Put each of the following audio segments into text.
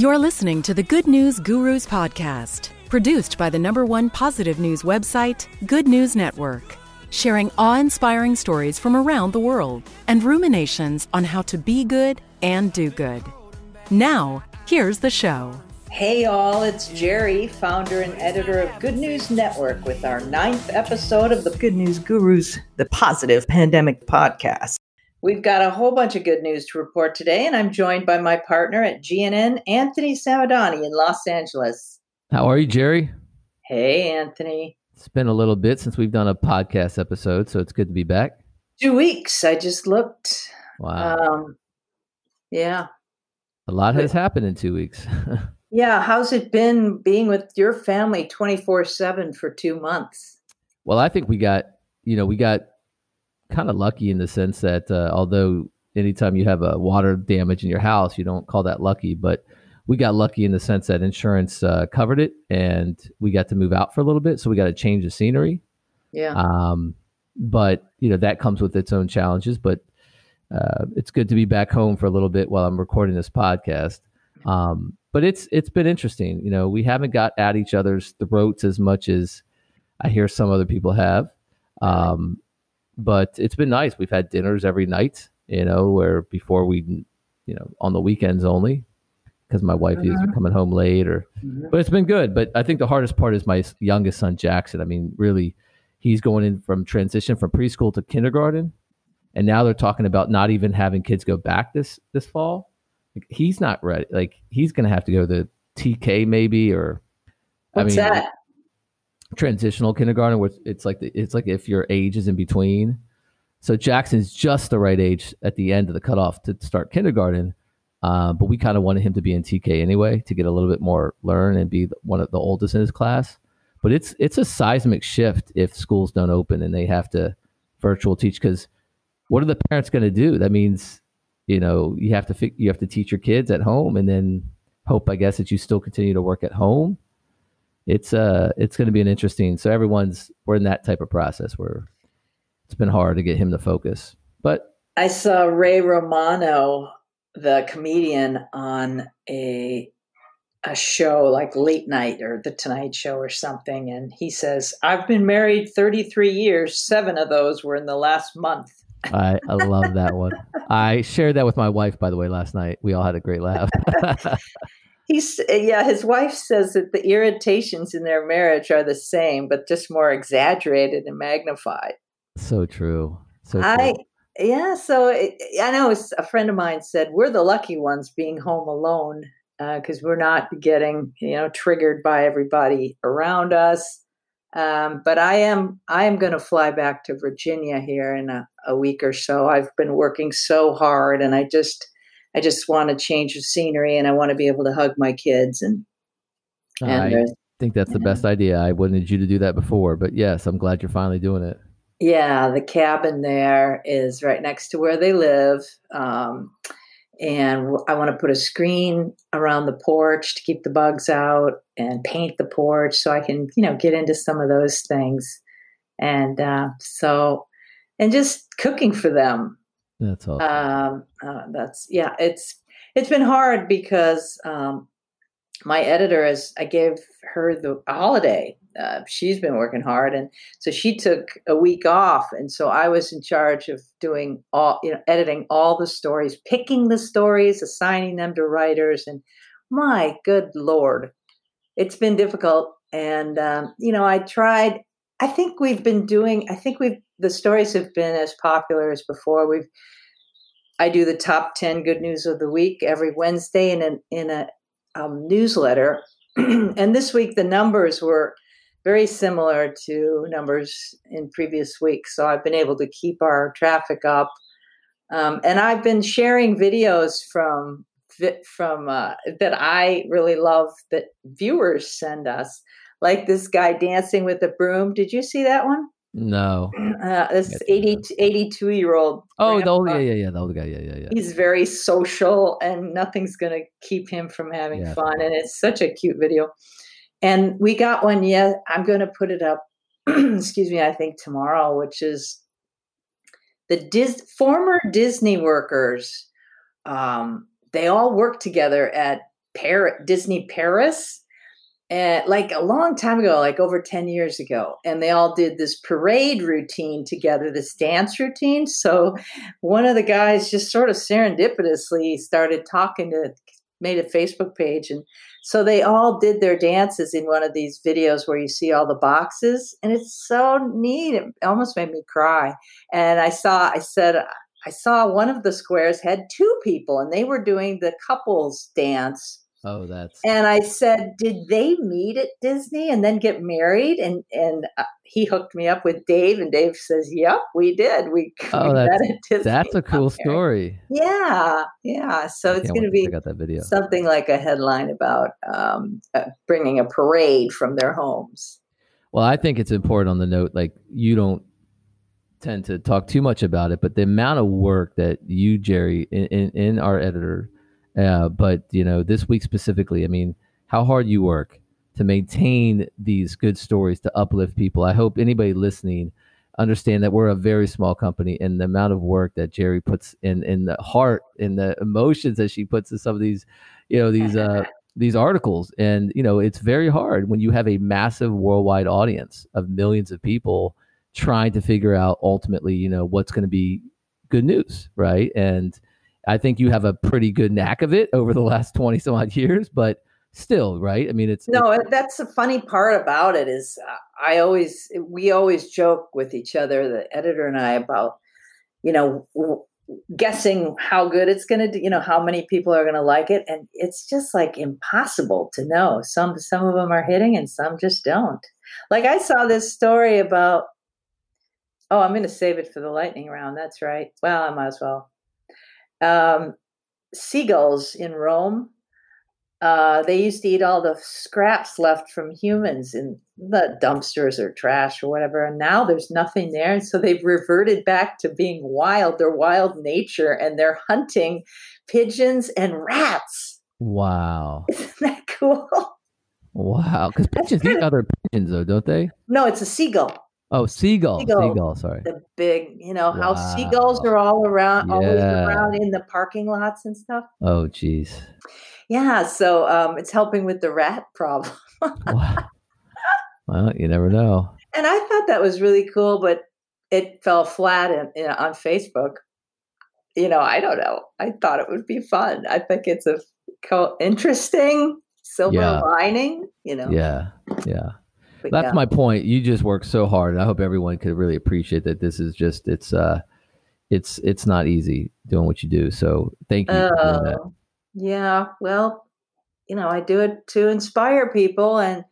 You're listening to the Good News Gurus podcast, produced by the number one positive news website, Good News Network, sharing awe inspiring stories from around the world and ruminations on how to be good and do good. Now, here's the show. Hey, all, it's Geri, founder and editor of Good News Network, with our ninth episode of the Good News Gurus, the Positive Pandemic Podcast. We've got a whole bunch of good news to report today, and I'm joined by my partner at GNN, Anthony Samadani in Los Angeles. How are you, Geri? Hey, Anthony. It's been a little bit since we've done a podcast episode, so it's good to be back. Two weeks. I just looked. Wow. Um, yeah. a lot has happened in two weeks. Yeah. How's it been being with your family 24 7 for two months? well, I think we got, you know, we got kind of lucky in the sense that uh, although anytime you have a water damage in your house, you don't call that lucky, but we got lucky in the sense that insurance uh, covered it and we got to move out for a little bit. So we got to change the scenery. Yeah. Um, but you know that comes with its own challenges. But uh, it's good to be back home for a little bit while I'm recording this podcast. Um, but it's it's been interesting. You know, we haven't got at each other's throats as much as I hear some other people have. Um, but it's been nice. We've had dinners every night. You know, where before we, you know, on the weekends only because my wife is coming home late or but it's been good but i think the hardest part is my youngest son jackson i mean really he's going in from transition from preschool to kindergarten and now they're talking about not even having kids go back this this fall like, he's not ready like he's gonna have to go to tk maybe or What's I mean, that? transitional kindergarten where it's like the, it's like if your age is in between. So jackson's just the right age at the end of the cutoff to start kindergarten uh, but we kind of wanted him to be in tk anyway to get a little bit more learn and be the- one of the oldest in his class. But it's it's a seismic shift if schools don't open and they have to virtual teach because what are the parents going to do? That means you know you have to fi- you have to teach your kids at home and then hope i guess that you still continue to work at home it's uh it's going to be an interesting so everyone's we're in that type of process where it's been hard to get him to focus but I saw Ray Romano, the comedian, on a a show like late night or the Tonight Show or something, and he says, "I've been married 33 years. Seven of those were in the last month." I i love that one i shared that with my wife by the way last night we all had a great laugh He's yeah. His wife says that the irritations in their marriage are the same, but just more exaggerated and magnified. so true so I yeah. So it, I know a friend of mine said we're the lucky ones being home alone because we're not getting you know triggered by everybody around us. Um, but I am I am going to fly back to Virginia here in a, a week or so. I've been working so hard, and I just I just want to change the scenery, and I want to be able to hug my kids and and i think that's the best idea i wanted you to do that before but yes i'm glad you're finally doing it Yeah, the cabin there is right next to where they live. Um, and I want to put a screen around the porch to keep the bugs out and paint the porch so I can, you know, get into some of those things. And uh, so, and just cooking for them. that's all Um, uh, that's, yeah, it's, it's been hard because um, my editor is, I gave her the a holiday. Uh, she's been working hard. And so she took a week off. And so I was in charge of doing all, you know, editing all the stories, picking the stories, assigning them to writers. And my good Lord, it's been difficult. And, um, you know, I tried, I think we've been doing, I think we've, the stories have been as popular as before. We've, I do the top 10 good news of the week every Wednesday in, in a um, newsletter. and this week the numbers were very similar to numbers in previous weeks. So I've been able to keep our traffic up. Um, and I've been sharing videos from from uh, that I really love that viewers send us, like this guy dancing with a broom. Did you see that one? no Uh, this Yes. 80, 82 year old. oh the old yeah yeah yeah the old guy yeah yeah yeah He's very social, and nothing's going to keep him from having Yeah. fun. And it's such a cute video. And we got one. Yeah, I'm going to put it up excuse me, I think tomorrow, which is the Dis- former Disney workers. Um, they all work together at Paris, Disney Paris, and like a long time ago, like over ten years ago, and they all did this parade routine together, this dance routine. So one of the guys just sort of serendipitously started talking to, made a Facebook page, and so they all did their dances in one of these videos where you see all the boxes, and it's so neat. It almost made me cry. And I saw, I said, I saw one of the squares had two people, and they were doing the couples dance. Oh, that's And I said, "Did they meet at Disney and then get married?" And and uh, he hooked me up with Dave, and Dave says, "Yep, we did. We, Oh, we that's- met at Disney." that's a cool story. Yeah, yeah. So it's going to be check that video. something like a headline about um, uh, bringing a parade from their homes. Well, I think it's important on the note, like you don't tend to talk too much about it, but the amount of work that you, Geri, in, in, in our editor, uh, but you know, this week specifically, I mean, how hard you work to maintain these good stories to uplift people. I hope anybody listening understand that we're a very small company and the amount of work that Geri puts in in the heart in the emotions that she puts in some of these, you know, these uh these articles and you know it's very hard when you have a massive worldwide audience of millions of people trying to figure out ultimately you know what's going to be good news right and i think you have a pretty good knack of it over the last 20 some odd years but still right i mean it's No, that's the funny part about it is uh, I always we always joke with each other, the editor and I, about you know guessing how good it's going to do, you know how many people are going to like it, and it's just like impossible to know. Some some of them are hitting, and some just don't. Like I saw this story about. Oh, I'm going to save it for the lightning round. That's right. Well, I might as well. Um, seagulls in Rome uh, they used to eat all the scraps left from humans in the dumpsters or trash or whatever. And now there's nothing there. And so they've reverted back to being wild, their wild nature, and they're hunting pigeons and rats. wow Isn't that cool? wow because pigeons eat other pigeons though don't they No, it's a seagull. Oh seagull Seagull. seagull sorry The big, you know, how seagulls are all around, always around in the parking lots and stuff. oh jeez Yeah. So um, it's helping with the rat problem. wow well you never know And I thought that was really cool, but it fell flat in, in, on Facebook. You know, I don't know. I thought it would be fun. I think it's a co- interesting silver Yeah. lining. You know, yeah yeah that's yeah. my point you just work so hard and i hope everyone could really appreciate that this is just it's uh it's it's not easy doing what you do so thank you for that. Oh, yeah. Well, you know, I do it to inspire people, and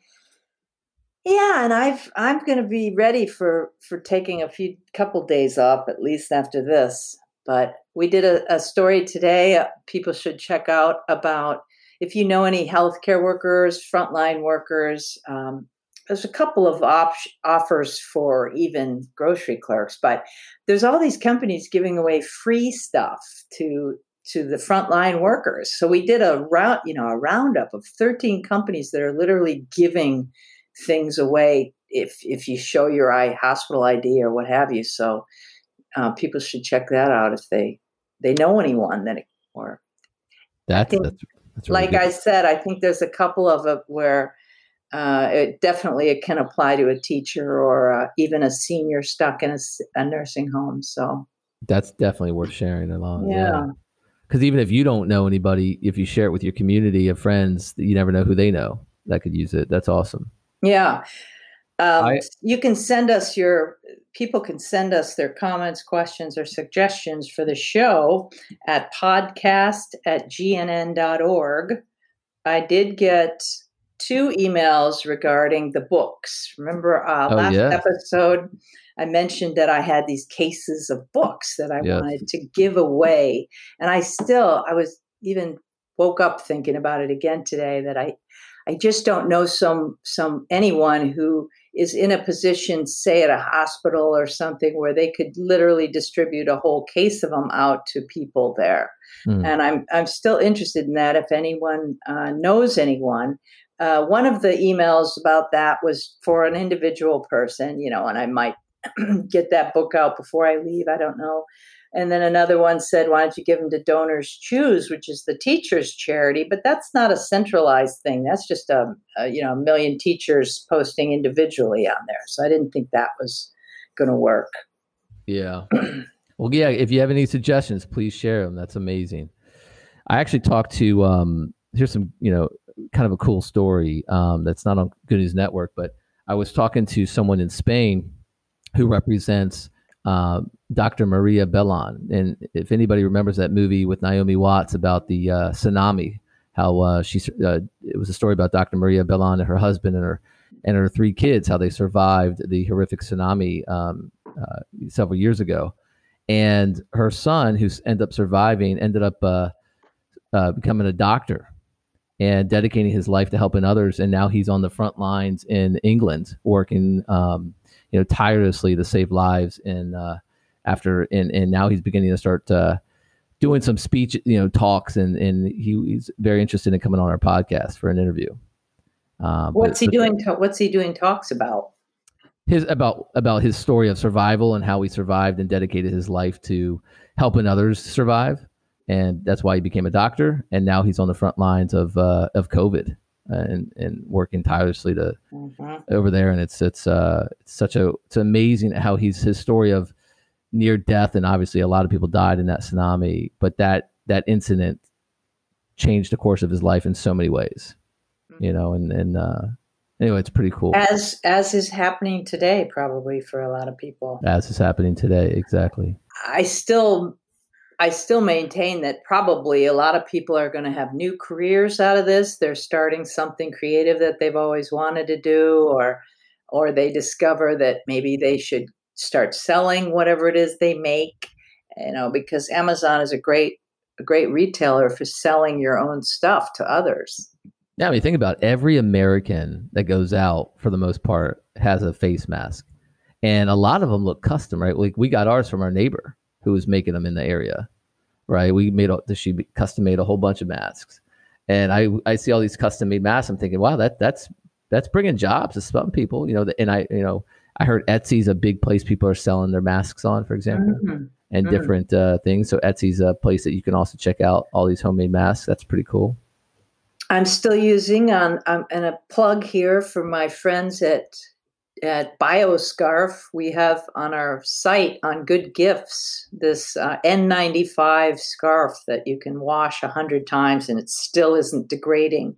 yeah, and I've I'm going to be ready for for taking a few couple days off at least after this. But we did a, a story today. Uh, people should check out about if you know any healthcare workers, frontline workers. Um, there's a couple of op- offers for even grocery clerks, but there's all these companies giving away free stuff to to the frontline workers. So we did a round, you know, a roundup of 13 companies that are literally giving things away if if you show your I hospital ID or what have you. So uh, people should check that out if they they know anyone that it, or that's think, that's, that's really like good. I said, I think there's a couple of it where uh, it definitely it can apply to a teacher or uh, even a senior stuck in a nursing home. So that's definitely worth sharing along Yeah. because even if you don't know anybody if you share it with your community of friends you never know who they know that could use it that's awesome Yeah. Um, I- you can send us your, people can send us their comments, questions, or suggestions for the show at podcast at gnn.org. I did get two emails regarding the books. Remember, uh, Oh, last yes. episode, I mentioned that I had these cases of books that I Yes. wanted to give away. And I still, I was even woke up thinking about it again today that I, I just don't know some some anyone who is in a position, say at a hospital or something, where they could literally distribute a whole case of them out to people there. Hmm. And I'm I'm still interested in that. If anyone uh, knows anyone, uh, one of the emails about that was for an individual person, you know, and I might get that book out before I leave. I don't know. And then another one said, "Why don't you give them to Donors Choose, which is the teachers' charity?" But that's not a centralized thing. That's just a, a you know a million teachers posting individually on there. So I didn't think that was going to work. Yeah. well, yeah. If you have any suggestions, please share them. That's amazing. I actually talked to. Um, here's some, you know, kind of a cool story. Um, that's not on Good News Network, but I was talking to someone in Spain who represents uh, Dr. Maria Bellon. And if anybody remembers that movie with Naomi Watts about the uh, tsunami, how uh, she uh, it was a story about Dr. Maria Bellon and her husband and her and her three kids, how they survived the horrific tsunami um, uh, several years ago. And her son, who ended up surviving, ended up uh, becoming a doctor and dedicating his life to helping others. And now he's on the front lines in England, working, um, you know, tirelessly to save lives. And uh, after, and and now he's beginning to start uh, doing some speech, you know, talks, and and he, he's very interested in coming on our podcast for an interview. Um, what's but, he doing? what's he doing talks about? His about about his story of survival and how he survived and dedicated his life to helping others survive and that's why he became a doctor. And now he's on the front lines of uh, of COVID and and working tirelessly to mm-hmm. over there. And it's it's uh it's such a it's amazing how he's his story of near death, and obviously a lot of people died in that tsunami, but that that incident changed the course of his life in so many ways, mm-hmm. you know. And and uh, anyway, it's pretty cool. As as is happening today, probably for a lot of people. As is happening today, exactly. I still I still maintain that probably a lot of people are going to have new careers out of this. They're starting something creative that they've always wanted to do, or or they discover that maybe they should start selling whatever it is they make. You know, because Amazon is a great a great retailer for selling your own stuff to others. Yeah, I mean, think about it. every American that goes out for the most part has a face mask, and a lot of them look custom, right? Like we got ours from our neighbor who was making them in the area, right? We made a, she custom made a whole bunch of masks, and I I see all these custom made masks. I'm thinking, wow, that that's that's bringing jobs to some people, you know. And I you know I heard Etsy's a big place people are selling their masks on, for example, mm-hmm. and mm-hmm. different uh, things. So Etsy's a place that you can also check out all these homemade masks. That's pretty cool. I'm still using on um, and a plug here for my friends at at BioScarf, we have on our site on Good Gifts this uh, N95 scarf that you can wash a hundred times and it still isn't degrading.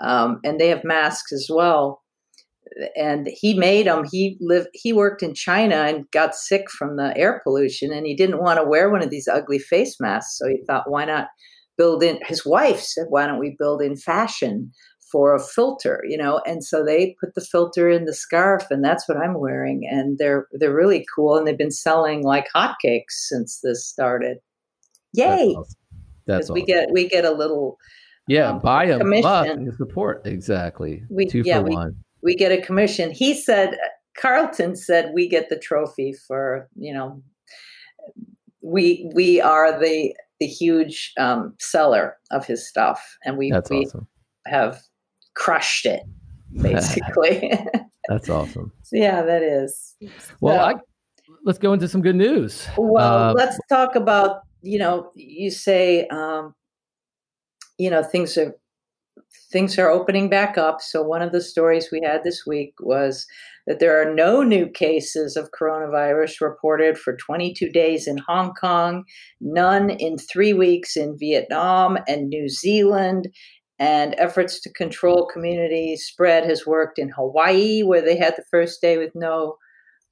Um, and they have masks as well. And he made them. He lived. He worked in China and got sick from the air pollution, and he didn't want to wear one of these ugly face masks. So he thought, why not build in? His wife said, why don't we build in fashion? For a filter, you know, and so they put the filter in the scarf, and that's what I'm wearing, and they're they're really cool, and they've been selling like hotcakes since this started. Yay! That's awesome. We get we get a little yeah um, buy a commission. support exactly we, two yeah, for we, one. We get a commission. He said Carlton said we get the trophy for you know we we are the the huge um, seller of his stuff, and we That's we awesome. have crushed it, basically. That's awesome. so, yeah, that is. Well, so, I, let's go into some good news. Well, uh, let's talk about, you know, you say, um, you know, things are things are opening back up. So one of the stories we had this week was that there are no new cases of coronavirus reported for 22 days in Hong Kong, none in 3 weeks in Vietnam and New Zealand, and efforts to control community spread has worked in Hawaii, where they had the first day with no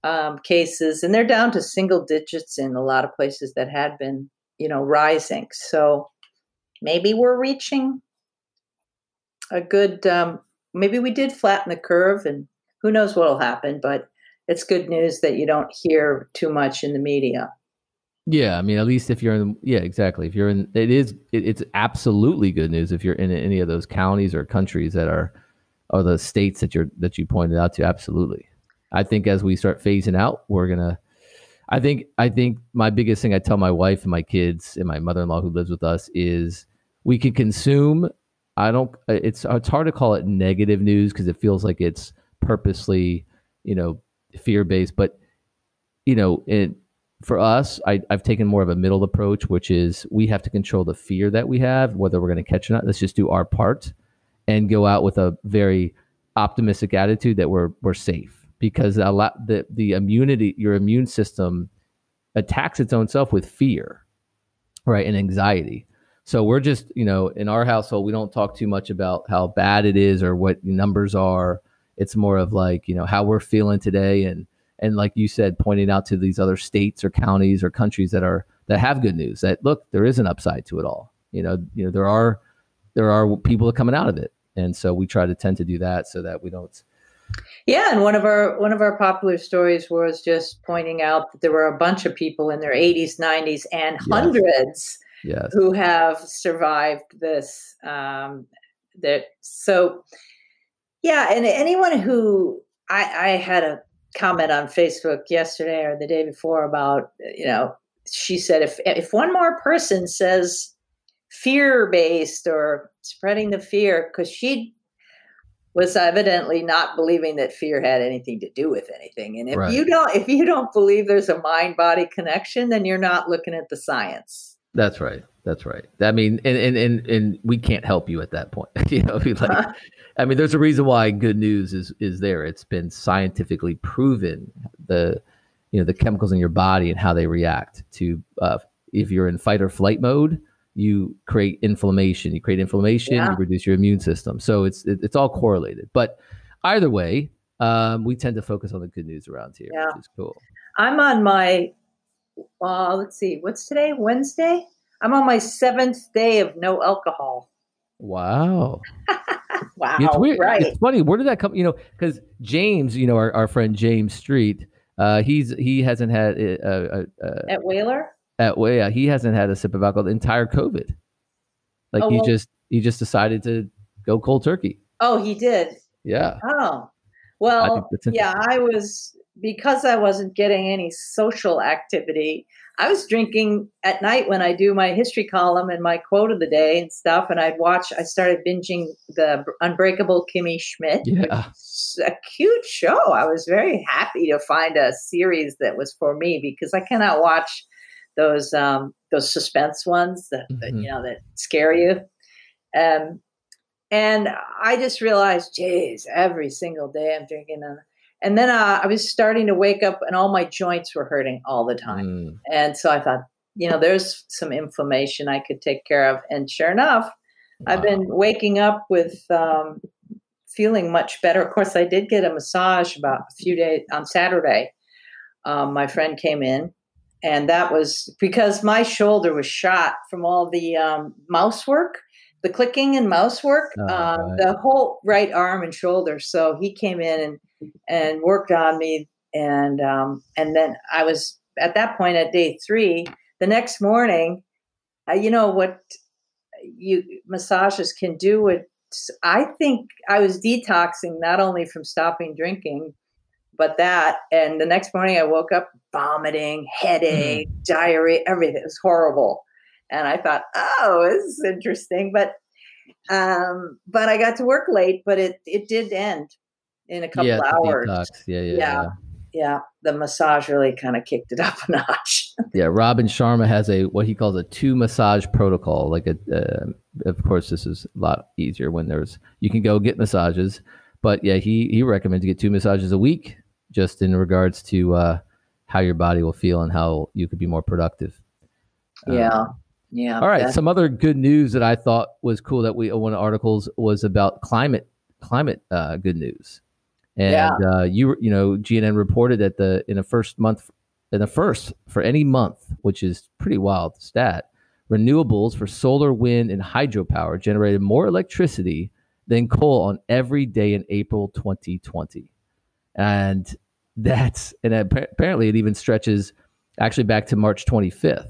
um, cases, and they're down to single digits in a lot of places that had been, you know, rising. So maybe we're reaching a good. Um, maybe we did flatten the curve, and who knows what will happen. But it's good news that you don't hear too much in the media. Yeah, I mean, at least if you're in, yeah, exactly. If you're in, it is, it, it's absolutely good news if you're in any of those counties or countries that are, or the states that you're that you pointed out to. Absolutely, I think as we start phasing out, we're gonna. I think I think my biggest thing I tell my wife and my kids and my mother in law who lives with us is we can consume I don't. It's it's hard to call it negative news because it feels like it's purposely, you know, fear based. But you know, it for us, I, I've taken more of a middle approach, which is we have to control the fear that we have, whether we're going to catch or not. Let's just do our part and go out with a very optimistic attitude that we're we're safe because a lot the the immunity your immune system attacks its own self with fear, right, and anxiety. So we're just, you know, in our household, we don't talk too much about how bad it is or what numbers are. It's more of like, you know, how we're feeling today and and like you said, pointing out to these other states or counties or countries that are that have good news that look, there is an upside to it all. You know, you know, there are there are people coming out of it. And so we try to tend to do that so that we don't Yeah, and one of our one of our popular stories was just pointing out that there were a bunch of people in their 80s, 90s, and Yes. hundreds yes. who have survived this. Um, that so, yeah, and anyone who I, I had a comment on Facebook yesterday or the day before about you know she said if if one more person says fear based or spreading the fear because she was evidently not believing that fear had anything to do with anything and if Right. you don't if you don't believe there's a mind body connection then you're not looking at the science That's right. That's right. I mean, and and and, and we can't help you at that point. you know, like, I mean, there's a reason why good news is is there. It's been scientifically proven the, you know, the chemicals in your body and how they react to. Uh, if you're in fight or flight mode, you create inflammation. You create inflammation. Yeah. You reduce your immune system. So it's it, it's all correlated. But either way, um, we tend to focus on the good news around here, Yeah. which is cool. I'm on my, uh, let's see, what's today? Wednesday? I'm on my seventh day of no alcohol. Wow. Wow. it's weird. Right. It's funny. Where did that come? You know, because James, you know, our, our friend James Street, uh, he's he hasn't had uh, uh, uh, At Whaler? at way uh, he hasn't had a sip of alcohol the entire COVID. Like Oh, he well- just he just decided to go cold turkey. Oh, he did. Yeah. Oh. Well, yeah, I was, because I wasn't getting any social activity, I was drinking at night when I do my history column and my quote of the day and stuff. And I'd watch, I started binging the Unbreakable Kimmy Schmidt. Yeah. A cute show. I was very happy to find a series that was for me because I cannot watch those um, those suspense ones that, that Mhm. you know that scare you. Um, and I just realized, geez, every single day I'm drinking, and and then uh, I was starting to wake up, and all my joints were hurting all the time. Mm. And so I thought, you know, there's some inflammation I could take care of. And sure enough, I've been waking up with um, feeling much better. Of course, I did get a massage about a few days on Saturday. Um, my friend came in, and that was because my shoulder was shot from all the um, mouse work, the clicking and mouse work, Oh, um, right. the whole right arm and shoulder. So he came in and and worked on me, and um, and then I was at that point at day three. The next morning, uh, you know what you massages can do with I think I was detoxing not only from stopping drinking, but that. And the next morning I woke up vomiting, headache, diarrhea, everything. It was horrible. And I thought, oh, this is interesting. But um, but I got to work late, but it it did end in a couple yeah, hours. detox. Yeah, yeah, Yeah. yeah. The massage really kind of kicked it up a notch. Yeah, Robin Sharma has a what he calls a two massage protocol. Like a, uh, of course, this is a lot easier when there's you can go get massages, but yeah, he he recommends you get two massages a week, just in regards to uh, how your body will feel and how you could be more productive. Um, yeah, yeah. All right. Some other good news that I thought was cool that we one of the articles was about climate climate uh, good news, and Yeah. uh, you you know GNN reported that the in the first month in the first for any month, which is pretty wild stat, renewables for solar, wind, and hydropower generated more electricity than coal on every day in April 2020, and that's and apparently it even stretches actually back to March 25th.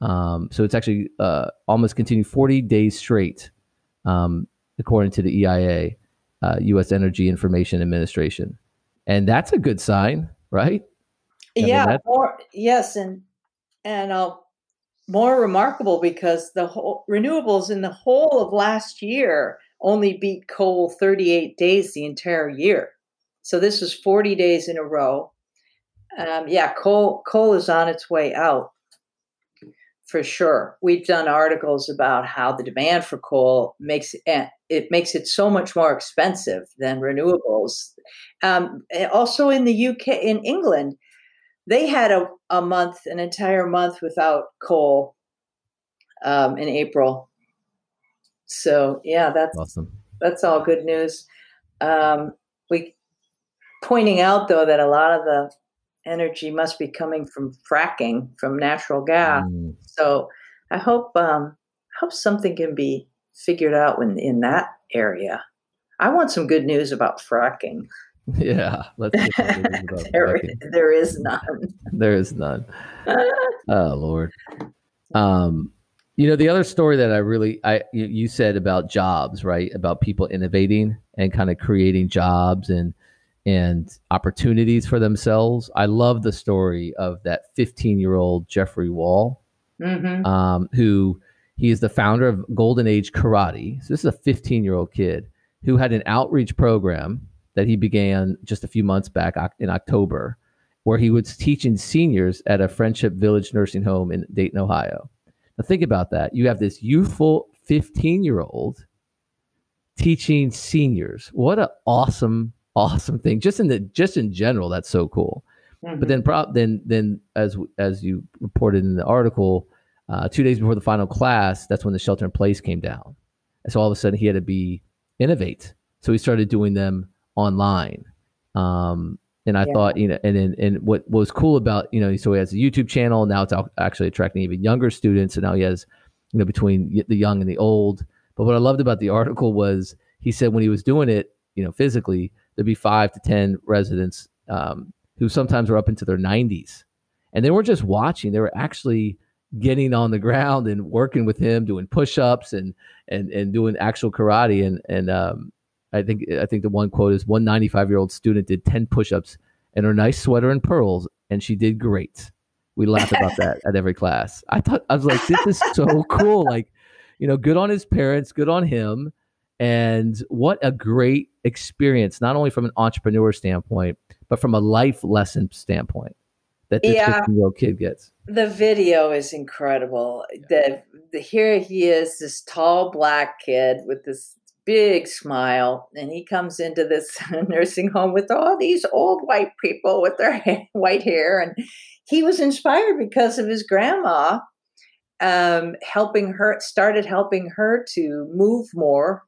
Um, so it's actually uh, almost continued 40 days straight, um, according to the EIA, uh, U.S. Energy Information Administration, and that's a good sign, right? I yeah that- or yes and and i'll more remarkable because the whole renewables in the whole of last year only beat coal 38 days the entire year. So this was 40 days in a row. Um, yeah, coal coal is on its way out for sure. We've done articles about how the demand for coal makes it, it makes it so much more expensive than renewables. Um, also in the UK, in England, they had a, a month, an entire month without coal um, in April. So yeah, that's Awesome. that's all good news. Um, we pointing out though that a lot of the energy must be coming from fracking, from natural gas. Mm, So I hope um, hope something can be figured out in in that area. I want some good news about fracking. yeah. Let's get some news about There, there is none. There is none. Oh Lord. Um, you know the other story that I really I you said about jobs, right? About people innovating and kind of creating jobs and and opportunities for themselves. I love the story of that 15 year old Jeffrey Wall, hmm um, who he is the founder of Golden Age Karate. So this is a 15 year old kid who had an outreach program that he began just a few months back in October, where he was teaching seniors at a Friendship Village nursing home in Dayton, Ohio. Now think about that. You have this youthful 15 year old teaching seniors. What an awesome, awesome thing. Just in the just in general, that's so cool. Mm-hmm. But then, pro- then, then, as as you reported in the article, uh, two days before the final class, that's when the shelter in place came down. And so all of a sudden, he had to be innovate. So he started doing them online. Um, and I Yeah. thought, you know, and then and what was cool about, you know, so he has a YouTube channel now. It's actually attracting even younger students, and now he has, you know, between the young and the old. But what I loved about the article was he said when he was doing it, you know, physically, there'd be five to ten residents um, who sometimes were up into their 90s, and they weren't just watching; they were actually getting on the ground and working with him, doing push-ups and and and doing actual karate. And and um, I think I think the one quote is one 95 year old student did 10 push-ups in her nice sweater and pearls, and she did great. We laugh about that at every class. I thought I was like, this is so cool. Like, you know, good on his parents, good on him. And what a great experience, not only from an entrepreneur standpoint, but from a life lesson standpoint that this Yeah. 15 year old kid gets. The video is incredible. The, the here he is, this tall black kid with this big smile, and he comes into this nursing home with all these old white people with their ha- white hair, and he was inspired because of his grandma um, helping her started helping her to move more,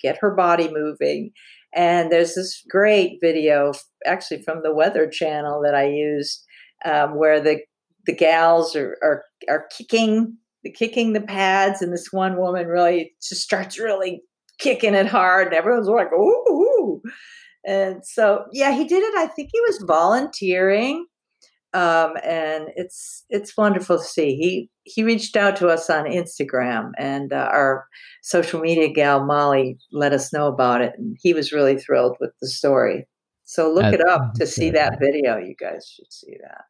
get her body moving. And there's this great video, actually from the Weather Channel, that I used, um, where the the gals are are, are kicking the kicking the pads, and this one woman really just starts really kicking it hard, and everyone's like, "Ooh!" ooh." And so, yeah, he did it. I think he was volunteering, um, and it's it's wonderful to see. He he reached out to us on Instagram, and uh, our social media gal Molly let us know about it, and he was really thrilled with the story. So look That's it up to see that video. You guys should see that.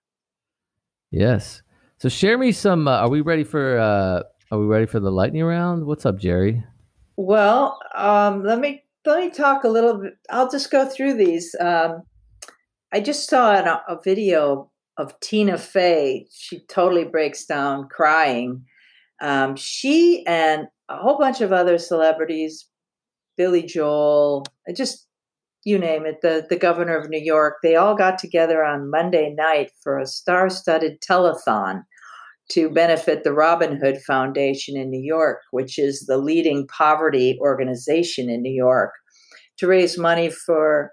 Yes. So share me some. Uh, are we ready for? Uh, are we ready for the lightning round? What's up, Geri? Well, um, let me let me talk a little bit. I'll just go through these. Um, I just saw an, a video of Tina Fey. She totally breaks down crying. Um, she and a whole bunch of other celebrities, Billy Joel, just you name it, the the governor of New York. They all got together on Monday night for a star-studded telethon to benefit the Robin Hood Foundation in New York, which is the leading poverty organization in New York, to raise money for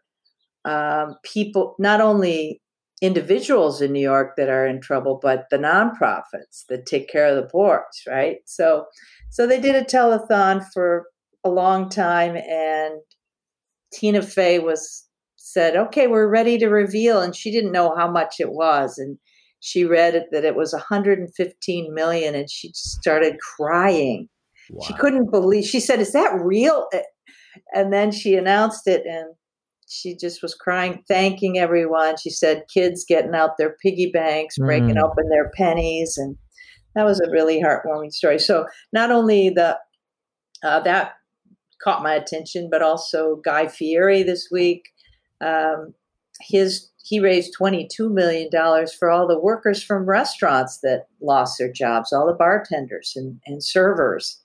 um, people, not only individuals in New York that are in trouble, but the nonprofits that take care of the poor, right? So, so they did a telethon for a long time, and Tina Fey was said, "Okay, we're ready to reveal," and she didn't know how much it was, and she read it that it was 115 million and she started crying. She couldn't believe she said is that real? And then she announced it and she just was crying thanking everyone she said kids getting out their piggy banks breaking Mm. open their pennies and that was a really heartwarming story. So not only the uh, that caught my attention, but also Guy Fieri this week. Um, his he raised twenty two million dollars for all the workers from restaurants that lost their jobs, all the bartenders and, and servers.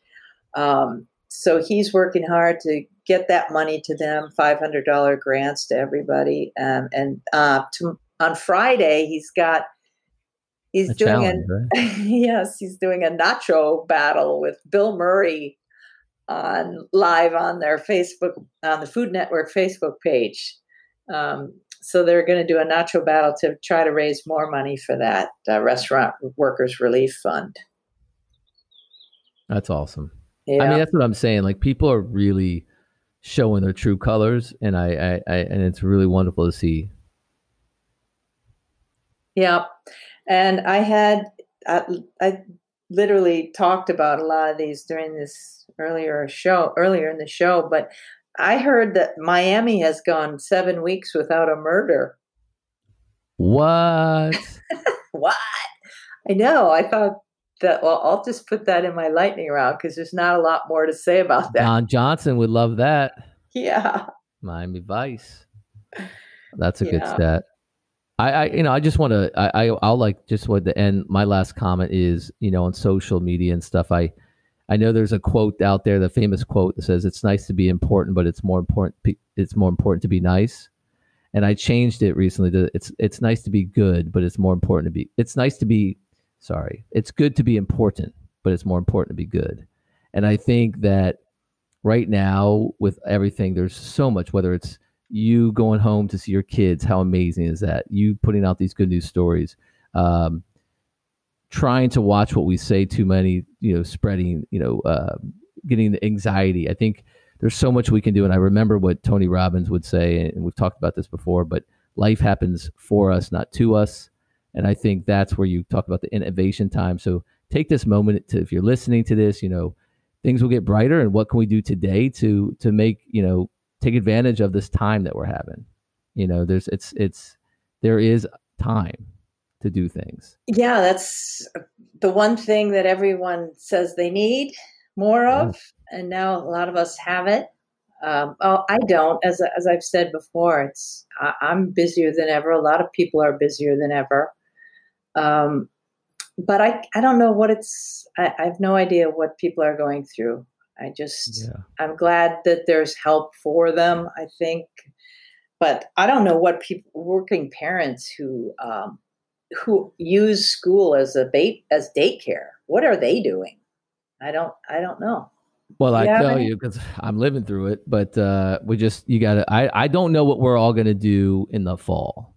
Um, so he's working hard to get that money to them, five hundred dollar grants to everybody. Um, and uh, to, on Friday, he's got he's A doing a right? yes, he's doing a nacho battle with Bill Murray on live on their Facebook on the Food Network Facebook page. Um, so they're going to do a nacho battle to try to raise more money for that uh, restaurant workers relief fund. That's awesome. Yeah. I mean, that's what I'm saying. Like people are really showing their true colors, and I, I, I and it's really wonderful to see. Yeah, and I had I, I literally talked about a lot of these during this earlier show earlier in the show, but I heard that Miami has gone seven weeks without a murder. What? What? I know. I thought that. Well, I'll just put that in my lightning round because there's not a lot more to say about that. Don Johnson would love that. Yeah. Miami Vice. That's a good stat. I, I, you know, I just want to. I, I, I'll like just what the end. My last comment is, you know, on social media and stuff. I, I know there's a quote out there, the famous quote that says, "It's nice to be important, but it's more important. It's more important to be nice." And I changed it recently to it's it's nice to be good, but it's more important to be. It's nice to be. Sorry, it's good to be important, but it's more important to be good. And I think that right now with everything, there's so much. Whether it's you going home to see your kids, how amazing is that? You putting out these good news stories. Um, trying to watch what we say too many you know spreading you know uh, getting the anxiety i think there's so much we can do and i remember what tony robbins would say and we've talked about this before but life happens for us not to us and i think that's where you talk about the innovation time so take this moment to if you're listening to this you know things will get brighter and what can we do today to to make you know take advantage of this time that we're having you know there's it's it's there is time to do things Yeah, that's the one thing that everyone says they need more of, and now a lot of us have it. Um, oh, I don't. As as I've said before, it's I, I'm busier than ever. A lot of people are busier than ever. Um, but I I don't know what it's. I, I have no idea what people are going through. I just yeah I'm glad that there's help for them. I think, but I don't know what people working parents who um, who use school as a bait as daycare. What are they doing? I don't. I don't know. Well, I Yeah, tell you because I'm living through it, but uh, we just you got to. I I don't know what we're all going to do in the fall.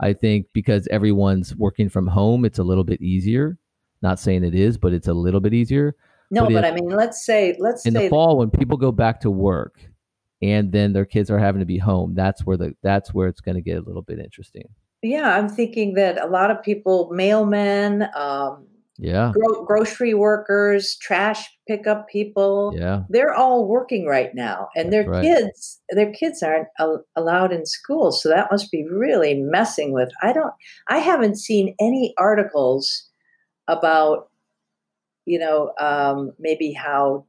I think because everyone's working from home, it's a little bit easier. Not saying it is, but it's a little bit easier. No, But but, if- I mean, let's say let's In say the fall, when people go back to work, and then their kids are having to be home, that's where the that's where it's going to get a little bit interesting. yeah, I'm thinking that a lot of people, mailmen, um, Yeah, gro- grocery workers, trash pickup people, yeah, they're all working right now and their right. kids their kids aren't al- allowed in school so that must be really messing with i don't i haven't seen any articles about you know um, maybe how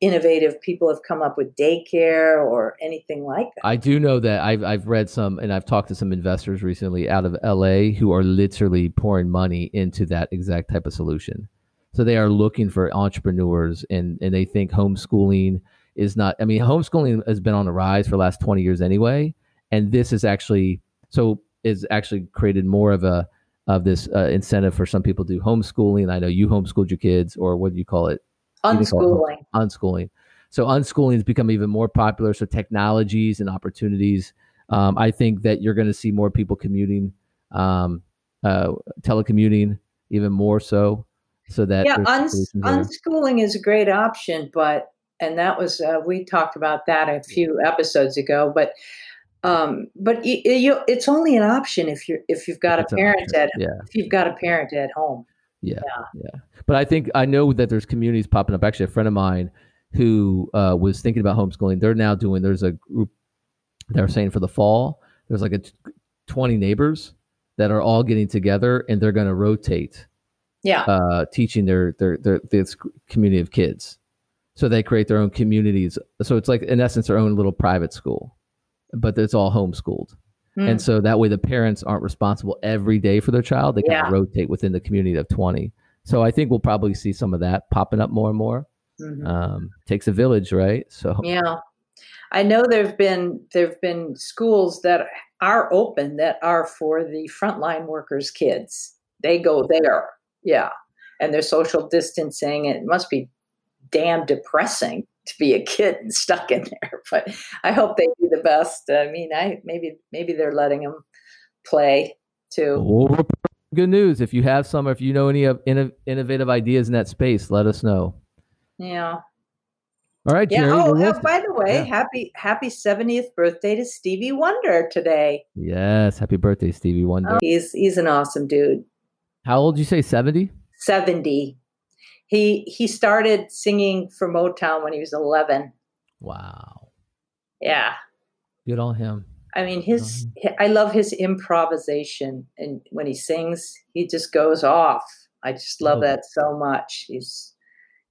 innovative people have come up with daycare or anything like that I do know that I've I've read some and I've talked to some investors recently out of LA who are literally pouring money into that exact type of solution. So they are looking for entrepreneurs and and they think homeschooling is not I mean homeschooling has been on the rise for the last 20 years anyway and this is actually so is actually created more of a of this uh, incentive for some people to do homeschooling. I know you homeschooled your kids or what do you call it? You can call it home- unschooling unschooling. So unschooling has become even more popular. So technologies and opportunities. Um, I think that you're going to see more people commuting, um, uh, telecommuting, even more so. So that yeah uns- unschooling is a great option but and that was uh, we talked about that a few episodes ago but um but you, you it's only an option if you're if you've got It's a parent at yeah, if you've got a parent at home yeah, Yeah. yeah. But I think I know that there's communities popping up. Actually, a friend of mine who uh, was thinking about homeschooling, they're now doing. There's a group. They're saying for the fall, there's like a t- 20 neighbors that are all getting together, and they're going to rotate Yeah. uh, teaching their their their this community of kids. So they create their own communities. So it's like in essence their own little private school, but it's all homeschooled. Mm. And so that way the parents aren't responsible every day for their child. They kind Yeah. of rotate within the community of 20. So I think we'll probably see some of that popping up more and more. Mhm. Um, takes a village, right? So Yeah. I know there've been there've been schools that are open that are for the frontline workers' kids. They go there. Yeah. And they're social distancing. It must be damn depressing to be a kid and stuck in there. But I hope they do the best. I mean, I maybe maybe they're letting them play too. Well, good news. If you have some, or if you know any of inno- innovative ideas in that space, let us know. Yeah. All right, Yeah. Geri. Oh, oh listening. by the way, Yeah. happy happy 70th birthday to Stevie Wonder today. yes. Happy birthday, Stevie Wonder. He's he's an awesome dude. How old you say? 70? 70. He he started singing for Motown when he was 11. Wow. Yeah. Good on him. I mean his I love his improvisation and when he sings, he just goes off. I just love Oh. that so much. He's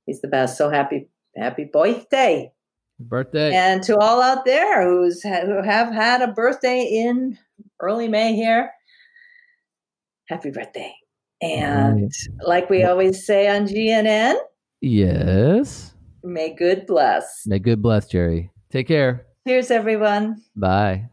he's the best. So happy happy birthday. Birthday. And to all out there who's who have had a birthday in early May here, happy birthday. And like we always say on GNN, Yes. may good bless. May good bless, Geri. Take care. Cheers, everyone. Bye.